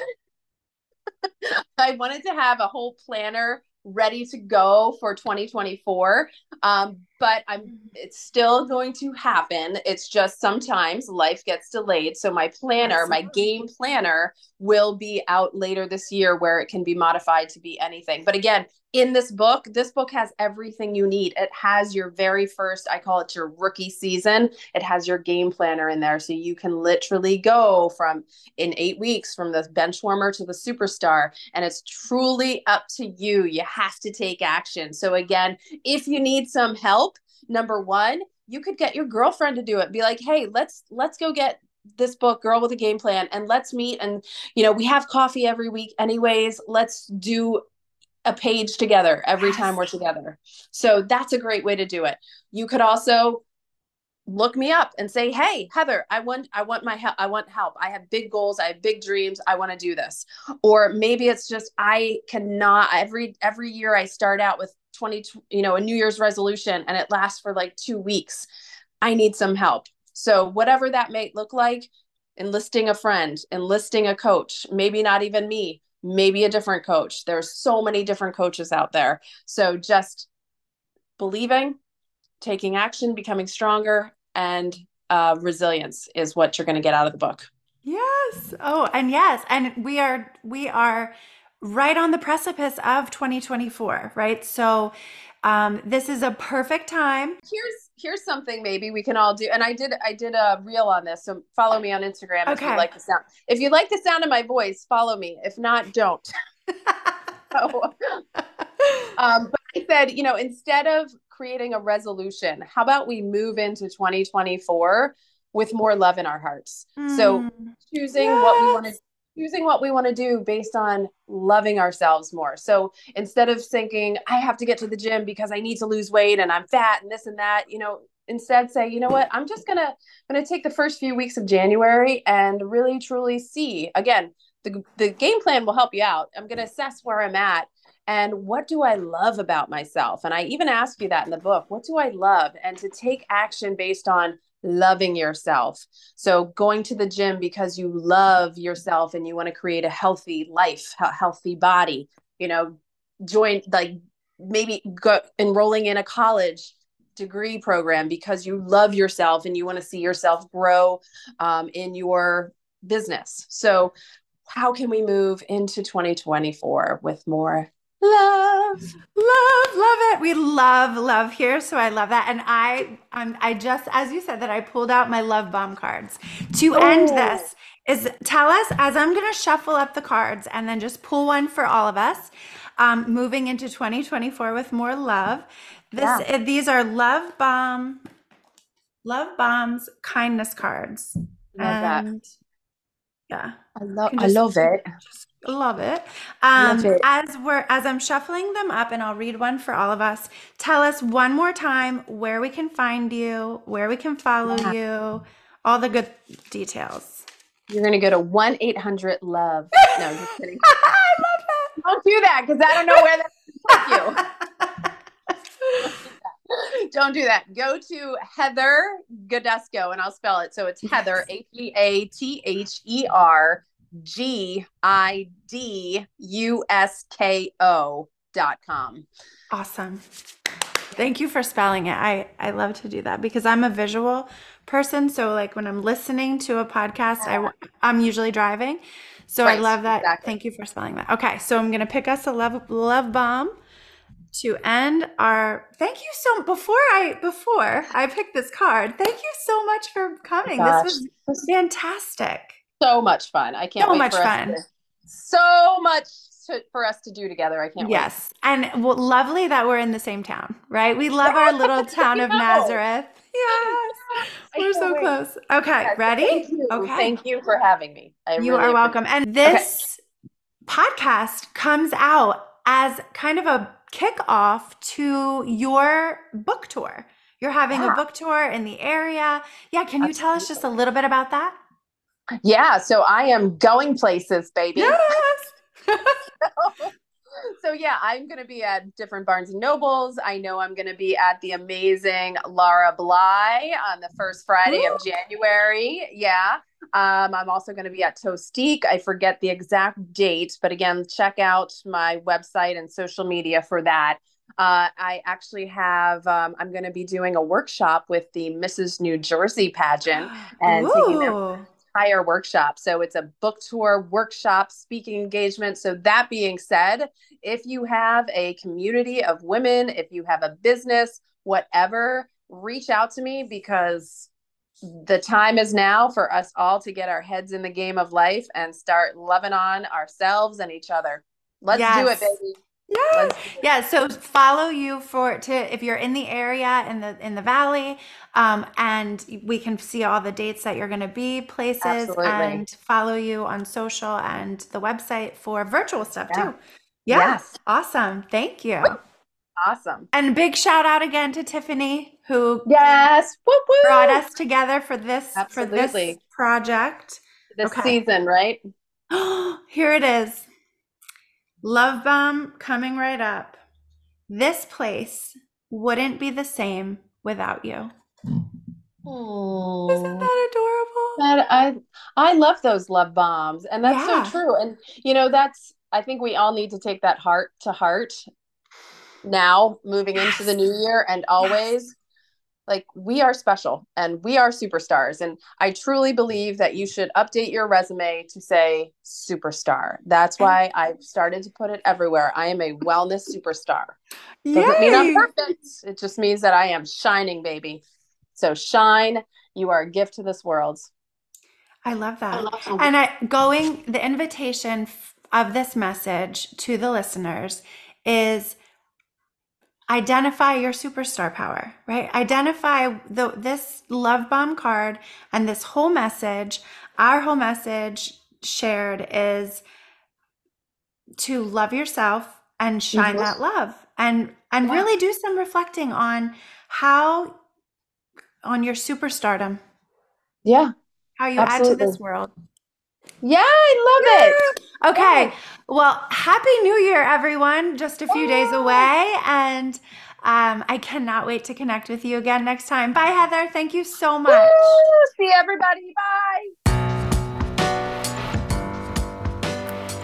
I wanted to have a whole planner ready to go for 2024 um, but i'm mm-hmm. it's still going to happen it's just sometimes life gets delayed so my planner my game planner will be out later this year where it can be modified to be anything but again in this book, this book has everything you need. It has your very first, I call it your rookie season. It has your game planner in there. So you can literally go from in eight weeks from the bench warmer to the superstar. And it's truly up to you. You have to take action. So, again, if you need some help, number one, you could get your girlfriend to do it. Be like, hey, let's let's go get this book girl with a game plan and let's meet and you know we have coffee every week anyways let's do a page together every yes. time we're together. So that's a great way to do it. You could also look me up and say, "Hey, Heather, I want I want my help. I want help. I have big goals, I have big dreams. I want to do this." Or maybe it's just I cannot every every year I start out with 20 you know, a New Year's resolution and it lasts for like 2 weeks. I need some help. So whatever that may look like, enlisting a friend, enlisting a coach, maybe not even me, maybe a different coach. There's so many different coaches out there. So just believing, taking action, becoming stronger, and uh, resilience is what you're going to get out of the book. Yes. Oh, and yes, and we are we are right on the precipice of 2024, right? So um, this is a perfect time. Here's here's something maybe we can all do. And I did I did a reel on this, so follow me on Instagram okay. if you like the sound. If you like the sound of my voice, follow me. If not, don't. so, um, but I said, you know, instead of creating a resolution, how about we move into 2024 with more love in our hearts? Mm. So choosing yes. what we want to choosing what we want to do based on loving ourselves more. So instead of thinking, I have to get to the gym because I need to lose weight and I'm fat and this and that, you know, instead say, you know what, I'm just gonna gonna take the first few weeks of January and really truly see. Again, the, the game plan will help you out. I'm gonna assess where I'm at and what do I love about myself? And I even ask you that in the book. What do I love? And to take action based on loving yourself. So going to the gym because you love yourself and you want to create a healthy life, a healthy body, you know, join like maybe go enrolling in a college degree program because you love yourself and you want to see yourself grow um, in your business. So how can we move into 2024 with more love love love it. We love love here. So i love that. And i i'm i just as you said that i pulled out my love bomb cards. To oh. end this is tell us as i'm going to shuffle up the cards and then just pull one for all of us um, moving into 2024 with more love. This yeah. Eh, these are love bomb love bombs kindness cards. Love and that. yeah. I love i love it. just Love it. Um, Love it. As we're as I'm shuffling them up, and I'll read one for all of us. Tell us one more time where we can find you, where we can follow yeah. you, all the good details. You're gonna go to one eight hundred love. No, just kidding. I love that. Don't do that because I don't know where that's going that you. Don't do that. Go to Heather Gidusko, and I'll spell it. So it's Heather H E A T H E R G I D U S K O dot com. Awesome. Thank you for spelling it. I, I love to do that because I'm a visual person. So, like when I'm listening to a podcast, I, I'm usually driving. So, right, I love that. Exactly. Thank you for spelling that. Okay. So, I'm going to pick us a love, love bomb to end our thank you so before i before i pick this card thank you so much for coming oh this was fantastic so much fun. I can't so much fun. To, so much to, for us to do together. I can't yes. wait. and well, lovely that we're in the same town, right? We love our little town of Nazareth. Yes. We're so wait. close. Okay, yes, ready? Thank okay. Thank you for having me. I you really are welcome. And this okay. podcast comes out as kind of a kickoff to your book tour. You're having yeah. a book tour in the area. Yeah, can you tell us just a little bit about that? Yeah, so I am going places, baby. Yes. so, so yeah, I'm going to be at different Barnes and Nobles. I know I'm going to be at the amazing Laura Bly on the first Friday Ooh. of January. Yeah. Um, I'm also going to be at Toastique. I forget the exact date, but again, check out my website and social media for that. Uh, I actually have, um, I'm going to be doing a workshop with the Mrs. New Jersey pageant and Ooh. taking them entire workshop. So it's a book tour, workshop, speaking engagement. So, that being said, if you have a community of women, if you have a business, whatever, reach out to me because the time is now for us all to get our heads in the game of life and start loving on ourselves and each other. Let's yes. do it, baby. Yeah. Yeah. So follow you for to if you're in the area in the in the valley, um, and we can see all the dates that you're going to be places, Absolutely. and follow you on social and the website for virtual stuff yeah. too. Yeah. Yes. Awesome. Thank you. Awesome. And big shout out again to Tiffany who yes whoop, whoop. brought us together for this Absolutely. for this project. This okay. season, right? Here it is. Love bomb coming right up. This place wouldn't be the same without you. Oh, Isn't that adorable? That I I love those love bombs, and that's yeah. so true. And you know, that's I think we all need to take that heart to heart now, moving yes. into the new year, and always. Yes like we are special and we are superstars and i truly believe that you should update your resume to say superstar. That's why i've started to put it everywhere. I am a wellness superstar. Doesn't Yay. mean i'm perfect. It just means that i am shining baby. So shine. You are a gift to this world. I love that. I love and i going the invitation of this message to the listeners is identify your superstar power, right? Identify the this love bomb card and this whole message. Our whole message shared is to love yourself and shine mm-hmm. that love and and yeah. really do some reflecting on how on your superstardom. Yeah. How you absolutely. add to this world. Yeah, I love yeah. it. Okay. Well, happy new year, everyone. Just a few days away. And Um, I cannot wait to connect with you again next time. Bye, Heather. Thank you so much. Woo! See everybody. Bye.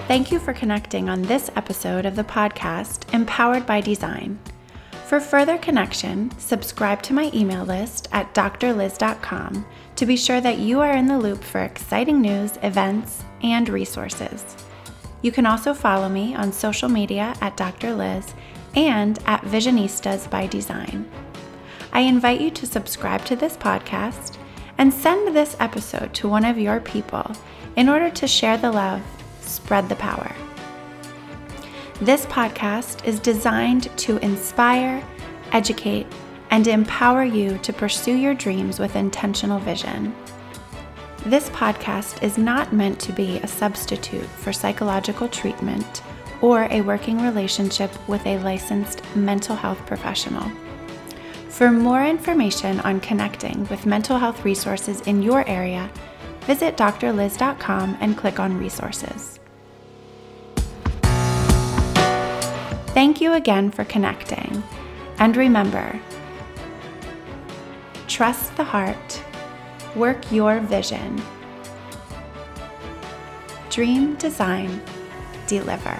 Thank you for connecting on this episode of the podcast Empowered by Design. For further connection, subscribe to my email list at drlyz.com to be sure that you are in the loop for exciting news, events, and resources. You can also follow me on social media at Dr. Liz and at Visionistas by Design. I invite you to subscribe to this podcast and send this episode to one of your people in order to share the love, spread the power. This podcast is designed to inspire, educate, and empower you to pursue your dreams with intentional vision. This podcast is not meant to be a substitute for psychological treatment or a working relationship with a licensed mental health professional. For more information on connecting with mental health resources in your area, visit drlyz.com and click on resources. Thank you again for connecting. And remember, trust the heart, work your vision, dream, design, deliver.